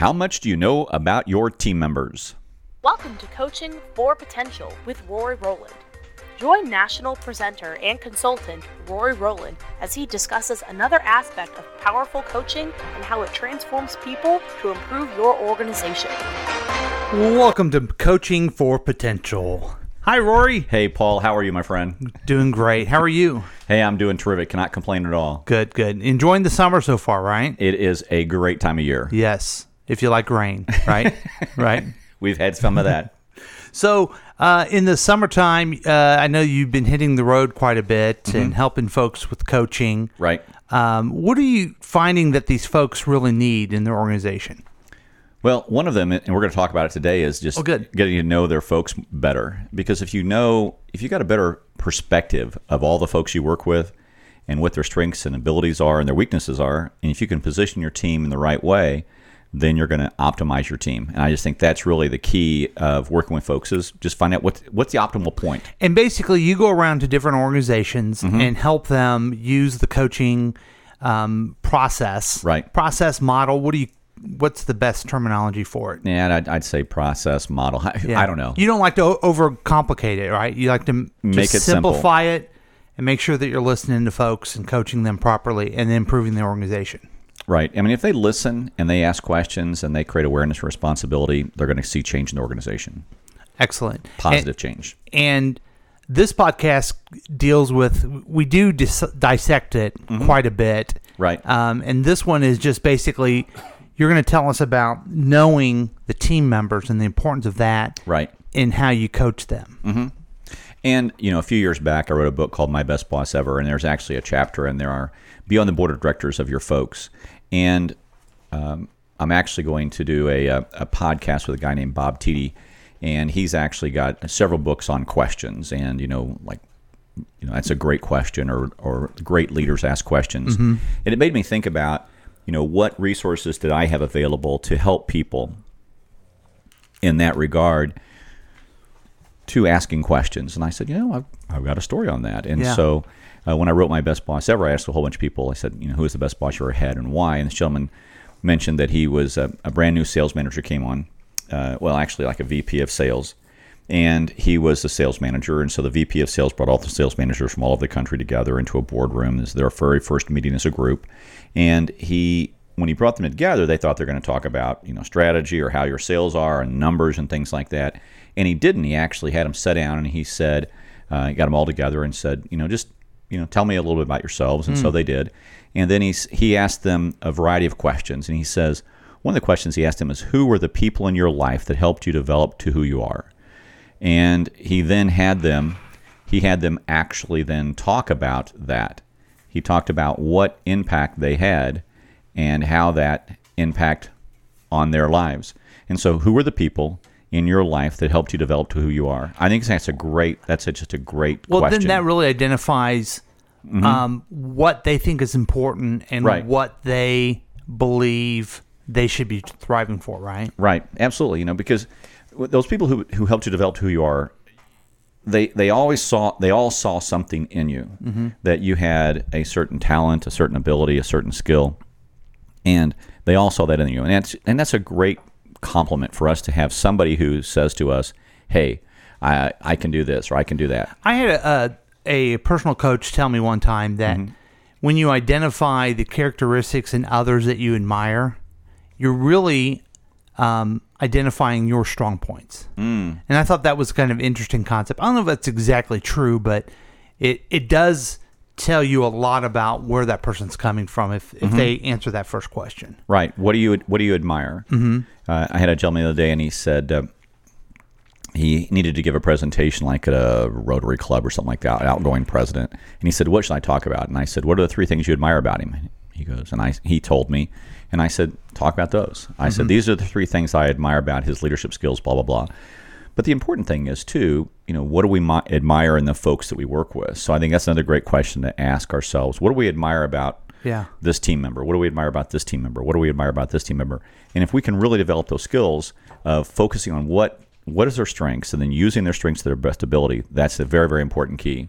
How much do you know about your team members? Welcome to Coaching for Potential with Rory Rowland. Join national presenter and consultant Rory Rowland as he discusses another aspect of powerful coaching and how it transforms people to improve your organization. Welcome to Coaching for Potential. Hi, Rory. Hey, Paul, how are you, my friend? Doing great. How are you? Hey, I'm doing terrific. Cannot complain at all. Good, good. Enjoying the summer so far, right? It is a great time of year. Yes, if you like rain, right? right. We've had some of that. So, uh, in the summertime, uh, I know you've been hitting the road quite a bit and helping folks with coaching. Right. Um, what are you finding that these folks really need in their organization? Well, one of them, and we're going to talk about it today, is just Oh, getting to know their folks better. Because if you know, if you got a better perspective of all the folks you work with and what their strengths and abilities are and their weaknesses are, and if you can position your team in the right way, then you're going to optimize your team. And I just think that's really the key of working with folks is just find out what what's the optimal point. And basically, you go around to different organizations Mm-hmm. and help them use the coaching um, process, Right. Process model. What do you? What's the best terminology for it? Yeah, I'd, I'd say process model. I, Yeah. I don't know. You don't like to overcomplicate it, right? You like to Make it simple. simplify it and make sure that you're listening to folks and coaching them properly and then improving the organization. Right. I mean, if they listen and they ask questions and they create awareness and responsibility, they're going to see change in the organization, Excellent. positive change. And, and this podcast deals with we do dis- dissect it quite a bit, Mm-hmm. Right. Um, and this one is just basically you're going to tell us about knowing the team members and the importance of that, Right. in how you coach them. And you know, a few years back, I wrote a book called My Best Boss Ever, and there's actually a chapter in there are be on the board of directors of your folks. And um, I'm actually going to do a, a, a podcast with a guy named Bob Tiede, and he's actually got several books on questions, and you know, like you know, that's a great question, or or great leaders ask questions, and it made me think about you know what resources did I have available to help people in that regard to asking questions. And I said, you know, I've, I've got a story on that. And Yeah. so uh, when I wrote my best boss ever, I asked a whole bunch of people. I said, you know, who is the best boss you ever had and why? And this gentleman mentioned that he was a, a brand new sales manager came on. Uh, well, actually, like a VP of sales. And he was the sales manager. And so the VP of sales brought all the sales managers from all over the country together into a boardroom. This is their very first meeting as a group. And he, when he brought them together, they thought they're going to talk about, you know, strategy or how your sales are and numbers and things like that. And he didn't. He actually had them sit down and he said, uh, he got them all together and said, you know, just, you know, tell me a little bit about yourselves. And so hmm. they did. And then he's, he asked them a variety of questions. And he says, one of the questions he asked them is, who were the people in your life that helped you develop to who you are? and he then had them he had them actually then talk about that he talked about what impact they had and how that impact on their lives and so who were the people in your life that helped you develop to who you are i think that's a great that's a, just a great Well, question Mm-hmm. then that really identifies um, what they think is important and Right. what they believe they should be thriving for, right? Right, absolutely. You know, because those people who who helped you develop who you are, they they always saw they all saw something in you that you had a certain talent, a certain ability, a certain skill, and they all saw that in you. And that's and that's a great compliment for us to have somebody who says to us, "Hey, I I can do this or I can do that." I had a, a, a personal coach tell me one time that Mm-hmm. when you identify the characteristics in others that you admire, you're really um, identifying your strong points. Mm. And I thought that was kind of interesting concept. I don't know if that's exactly true, but it it does tell you a lot about where that person's coming from if, Mm-hmm. if they answer that first question. Right. What do you What do you admire? Mm-hmm. Uh, I had a gentleman the other day, and he said uh, he needed to give a presentation, like at a Rotary Club or something like that, outgoing president. And he said, "What should I talk about?" And I said, "What are the three things you admire about him?" He goes, and I he told me, and I said, "Talk about those." I said, "These are the three things I admire about his leadership skills." Blah blah blah. But the important thing is too, you know, what do we admire in the folks that we work with? So I think that's another great question to ask ourselves. What do we admire about Yeah. this team member? What do we admire about this team member? What do we admire about this team member? And if we can really develop those skills of focusing on what what is their strengths and then using their strengths to their best ability, that's a very very important key.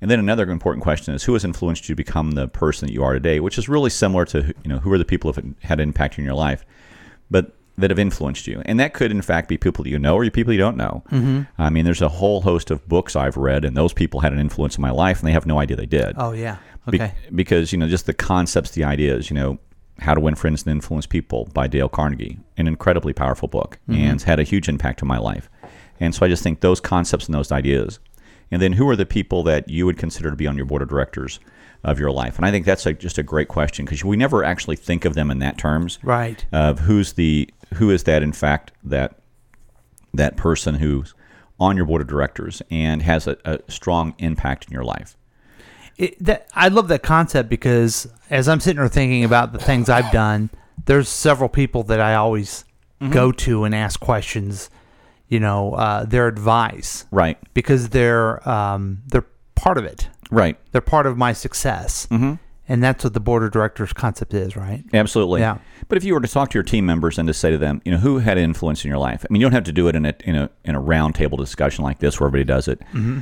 And then another important question is who has influenced you to become the person that you are today, which is really similar to you know who are the people that have had an impact in your life. but that have influenced you. And that could, in fact, be people that you know or people you don't know. Mm-hmm. I mean, there's a whole host of books I've read, and those people had an influence in my life, and they have no idea they did. Oh yeah. Be- Okay. because, you know, just the concepts, the ideas, you know, How to Win Friends and Influence People by Dale Carnegie, an incredibly powerful book, and had a huge impact on my life. And so I just think those concepts and those ideas. And then who are the people that you would consider to be on your board of directors of your life? And I think that's a, just a great question because we never actually think of them in that terms Right. of who's the who is that in fact that that person who's on your board of directors and has a, a strong impact in your life. it, that I love that concept because as I'm sitting here thinking about the things I've done, there's several people that I always Mm-hmm. go to and ask questions. You know, uh, their advice Right. because they're um, they're part of it. Right. They're part of my success, mm-hmm. And that's what the board of directors concept is, right? Absolutely. Yeah. But if you were to talk to your team members and to say to them, you know, who had influence in your life? I mean, you don't have to do it in a in a in a round table discussion like this where everybody does it. Mm-hmm.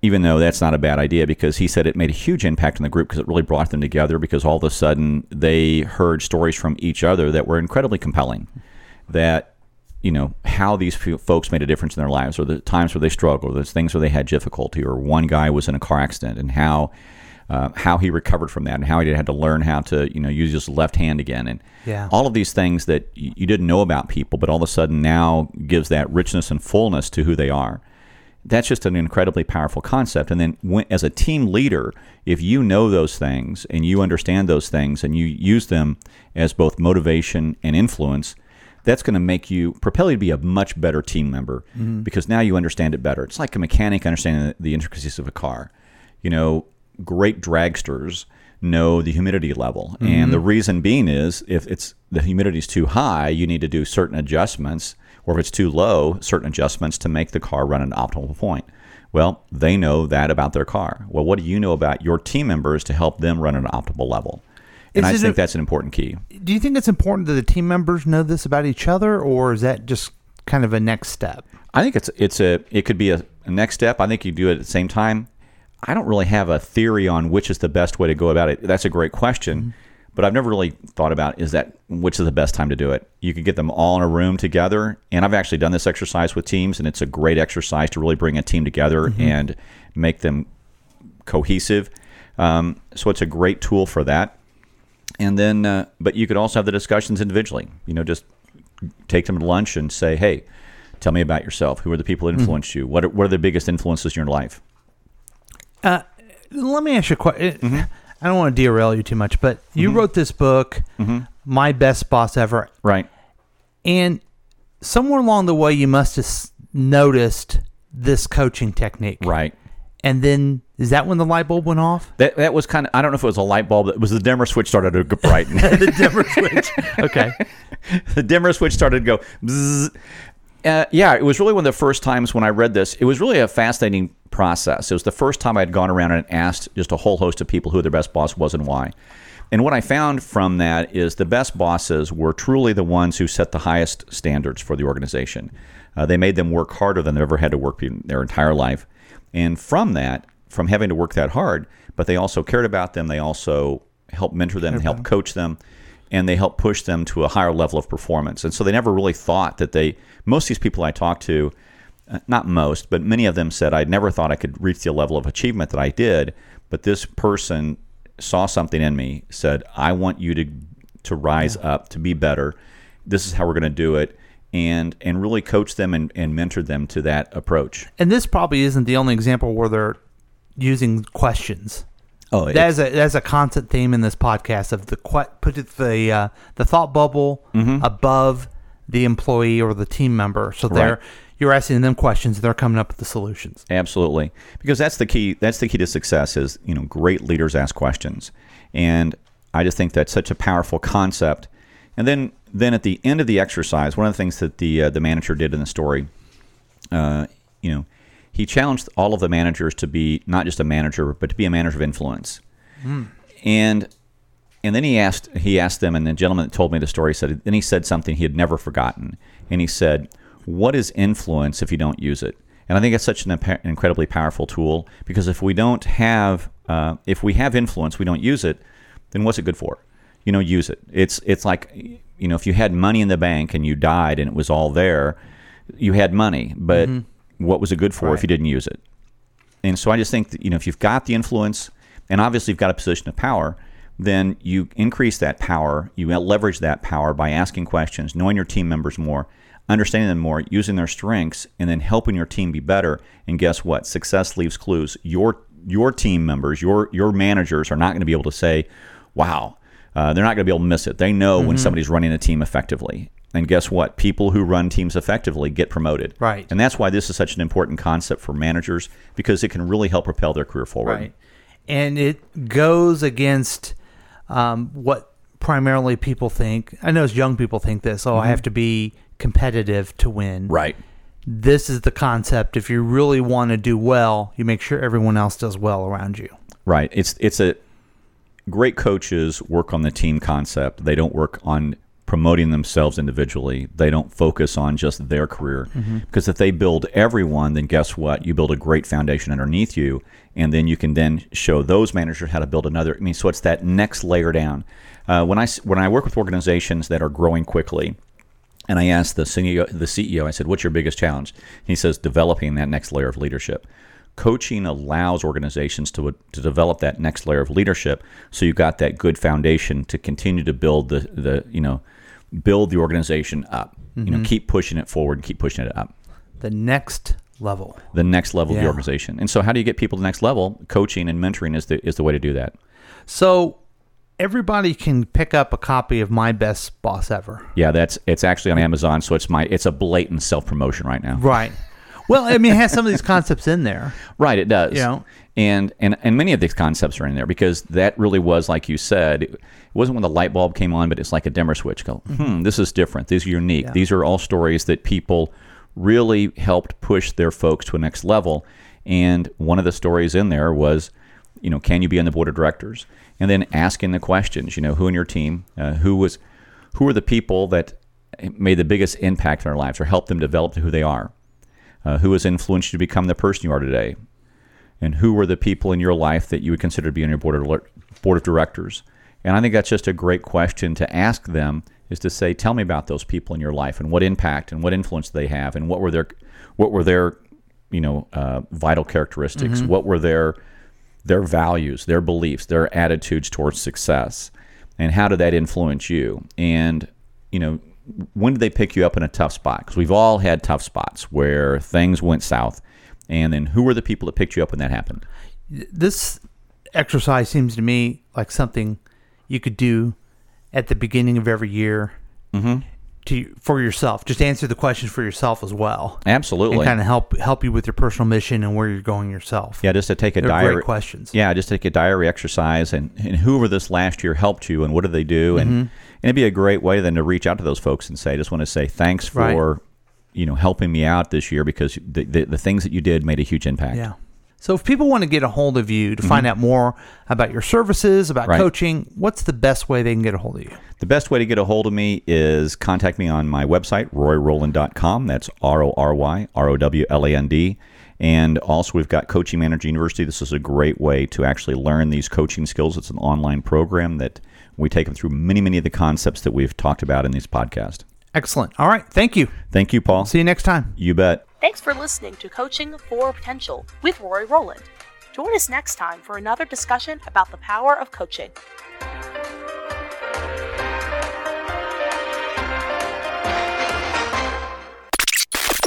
Even though that's not a bad idea, because he said it made a huge impact on the group because it really brought them together. Because all of a sudden they heard stories from each other that were incredibly compelling. That you know how these folks made a difference in their lives, or the times where they struggled, or those things where they had difficulty, or one guy was in a car accident, and how uh, how he recovered from that, and how he had to learn how to you know use his left hand again, and Yeah. all of these things that you didn't know about people, but all of a sudden now gives that richness and fullness to who they are. That's just an incredibly powerful concept. And then, when, as a team leader, if you know those things and you understand those things and you use them as both motivation and influence, that's going to make you propel you to be a much better team member because now you understand it better. It's like a mechanic understanding the, the intricacies of a car. You know, great dragsters know the humidity level, and the mm-hmm. reason being is if it's the humidity is too high, you need to do certain adjustments, or if it's too low, certain adjustments to make the car run an optimal point. Well, they know that about their car. Well, what do you know about your team members to help them run at an optimal level? And Is I think a- that's an important key. Do you think it's important that the team members know this about each other, or is that just kind of a next step? I think it's it's a it could be a, a next step. I think you do it at the same time. I don't really have a theory on which is the best way to go about it. That's a great question, but I've never really thought about is that which is the best time to do it. You could get them all in a room together, and I've actually done this exercise with teams, and it's a great exercise to really bring a team together and make them cohesive. Um, so it's a great tool for that. And then, uh, but you could also have the discussions individually. You know, just take them to lunch and say, "Hey, tell me about yourself. Who are the people that influenced you? What are, what are the biggest influences in your life?" Uh, let me ask you a question. Mm-hmm. I don't want to derail you too much, but you wrote this book, Mm-hmm. My Best Boss Ever, Right. and somewhere along the way, you must have noticed this coaching technique. Right. And then, is that when the light bulb went off? That that was kind of I don't know if it was a light bulb. But it was the dimmer switch started to go brighten. the dimmer switch. Okay. the dimmer switch started to go. Bzzz. Uh, yeah, it was really one of the first times when I read this. It was really a fascinating process. It was the first time I had gone around and asked just a whole host of people who their best boss was and why. And what I found from that is the best bosses were truly the ones who set the highest standards for the organization. Uh, they made them work harder than they've ever had to work in their entire life. And from that, from having to work that hard, but they also cared about them. They also helped mentor them, helped coach them, and they help push them to a higher level of performance. And so they never really thought that they, most of these people I talked to, uh, not most, but many of them said, "I'd never thought I could reach the level of achievement that I did. But this person saw something in me, said, I want you to, to rise up, to be better. This is how we're going to do it. And, and really coach them and, and mentor them to that approach. And this probably isn't the only example where they're using questions. Oh, That's a that's a constant theme in this podcast of the put the uh, the thought bubble Mm-hmm. above the employee or the team member. So they're Right. you're asking them questions, they're coming up with the solutions. Absolutely, because that's the key. That's the key to success. Is you know, great leaders ask questions, and I just think that's such a powerful concept. And then, then at the end of the exercise, one of the things that the uh, the manager did in the story, uh, you know, he challenged all of the managers to be not just a manager, but to be a manager of influence. Hmm. And and then he asked he asked them, and the gentleman that told me the story said then he said something he had never forgotten, and he said, "What is influence if you don't use it?" And I think it's such an incredibly powerful tool because if we don't have uh, if we have influence, we don't use it, then what's it good for? You know, use it. It's it's like you know, if you had money in the bank and you died and it was all there, you had money, but mm-hmm. What was it good for if you didn't use it? And so I just think that, you know, if you've got the influence and obviously you've got a position of power, then you increase that power, you leverage that power by asking questions, knowing your team members more, understanding them more, using their strengths, and then helping your team be better. And guess what? Success leaves clues. Your your team members, your your managers are not going to be able to say, "Wow," uh, they're not going to be able to miss it. They know when somebody's running a team effectively. And guess what? People who run teams effectively get promoted. Right. And that's why this is such an important concept for managers because it can really help propel their career forward. Right. And it goes against um, what primarily people think. I know as young people think this, oh, I have to be competitive to win. Mm-hmm. Right. This is the concept. If you really want to do well, you make sure everyone else does well around you. Right. It's it's a great coaches work on the team concept. They don't work on promoting themselves individually. They don't focus on just their career. Because if they build everyone, then guess what? You build a great foundation underneath you, and then you can then show those managers how to build another. I mean, so it's that next layer down. Uh, when I when I work with organizations that are growing quickly, and I asked the CEO, the CEO, I said, "What's your biggest challenge?" He says, "Developing that next layer of leadership." Coaching allows organizations to to develop that next layer of leadership, so you've got that good foundation to continue to build the the you know build the organization up. You know, mm-hmm. keep pushing it forward, keep pushing it up The next level. the next level of the organization. And so, how do you get people to the next level? Coaching and mentoring is the is the way to do that. So everybody can pick up a copy of My Best Boss Ever. Yeah, that's it's actually on Amazon, so it's my it's a blatant self promotion right now. Right. Well, I mean, it has some of these concepts in there. Right, it does. You know? And, and and many of these concepts are in there because that really was like you said. It wasn't when the light bulb came on, but it's like a dimmer switch. Go, hmm, this is different. These are unique. Yeah. These are all stories that people really helped push their folks to a next level. And one of the stories in there was, you know, can you be on the board of directors? And then asking the questions. You know, who in your team? Uh, who was? Who are the people that made the biggest impact in their lives or helped them develop to who they are? Uh, who has influenced you to become the person you are today? and who were the people in your life that you would consider to be on your board of board of directors? And I think that's just a great question to ask them is to say, tell me about those people in your life and what impact and what influence they have and what were their what were their you know uh, vital characteristics? What were their their values, their beliefs, their attitudes towards success, and how did that influence you? And you know, when did they pick you up in a tough spot? Because we've all had tough spots where things went south, and then who were the people that picked you up when that happened? This exercise seems to me like something you could do at the beginning of every year mm-hmm. To for yourself. Just answer the questions for yourself as well, Absolutely. and kind of help help you with your personal mission and where you're going yourself. yeah, just to take a They're diary. great questions. Yeah, just take a diary exercise and, and who over this last year helped you and what did they do? And, Mm-hmm. and it'd be a great way then to reach out to those folks and say, I just want to say thanks for, Right. you know, helping me out this year because the, the, the things that you did made a huge impact. Yeah. So if people want to get a hold of you to find out more about your services, about Mm-hmm. Right. coaching, what's the best way they can get a hold of you? The best way to get a hold of me is contact me on my website, roryrowland.com. That's R O R Y R O W L A N D. And also, we've got Coaching Manager University. This is a great way to actually learn these coaching skills. It's an online program that we take them through many, many of the concepts that we've talked about in these podcasts. Excellent. All right. Thank you. Thank you, Paul. See you next time. You bet. Thanks for listening to Coaching for Potential with Rory Rowland. Join us next time for another discussion about the power of coaching.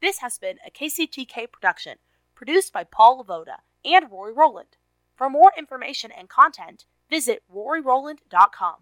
This has been a KCTK production, produced by Paul Lavoda and Rory Rowland. For more information and content, visit roryrowland.com.